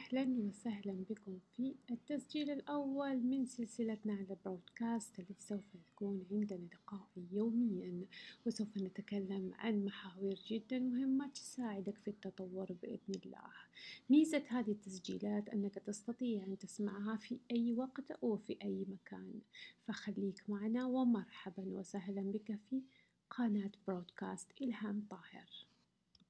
أهلا وسهلا بكم في التسجيل الأول من سلسلتنا على البرودكاست التي سوف يكون عندنا لقاء يوميا وسوف نتكلم عن محاور جدا مهمة تساعدك في التطور بإذن الله. ميزة هذه التسجيلات أنك تستطيع أن تسمعها في أي وقت وفي أي مكان. فخليك معنا ومرحبا وسهلا بك في قناة برودكاست إلهام طاهر.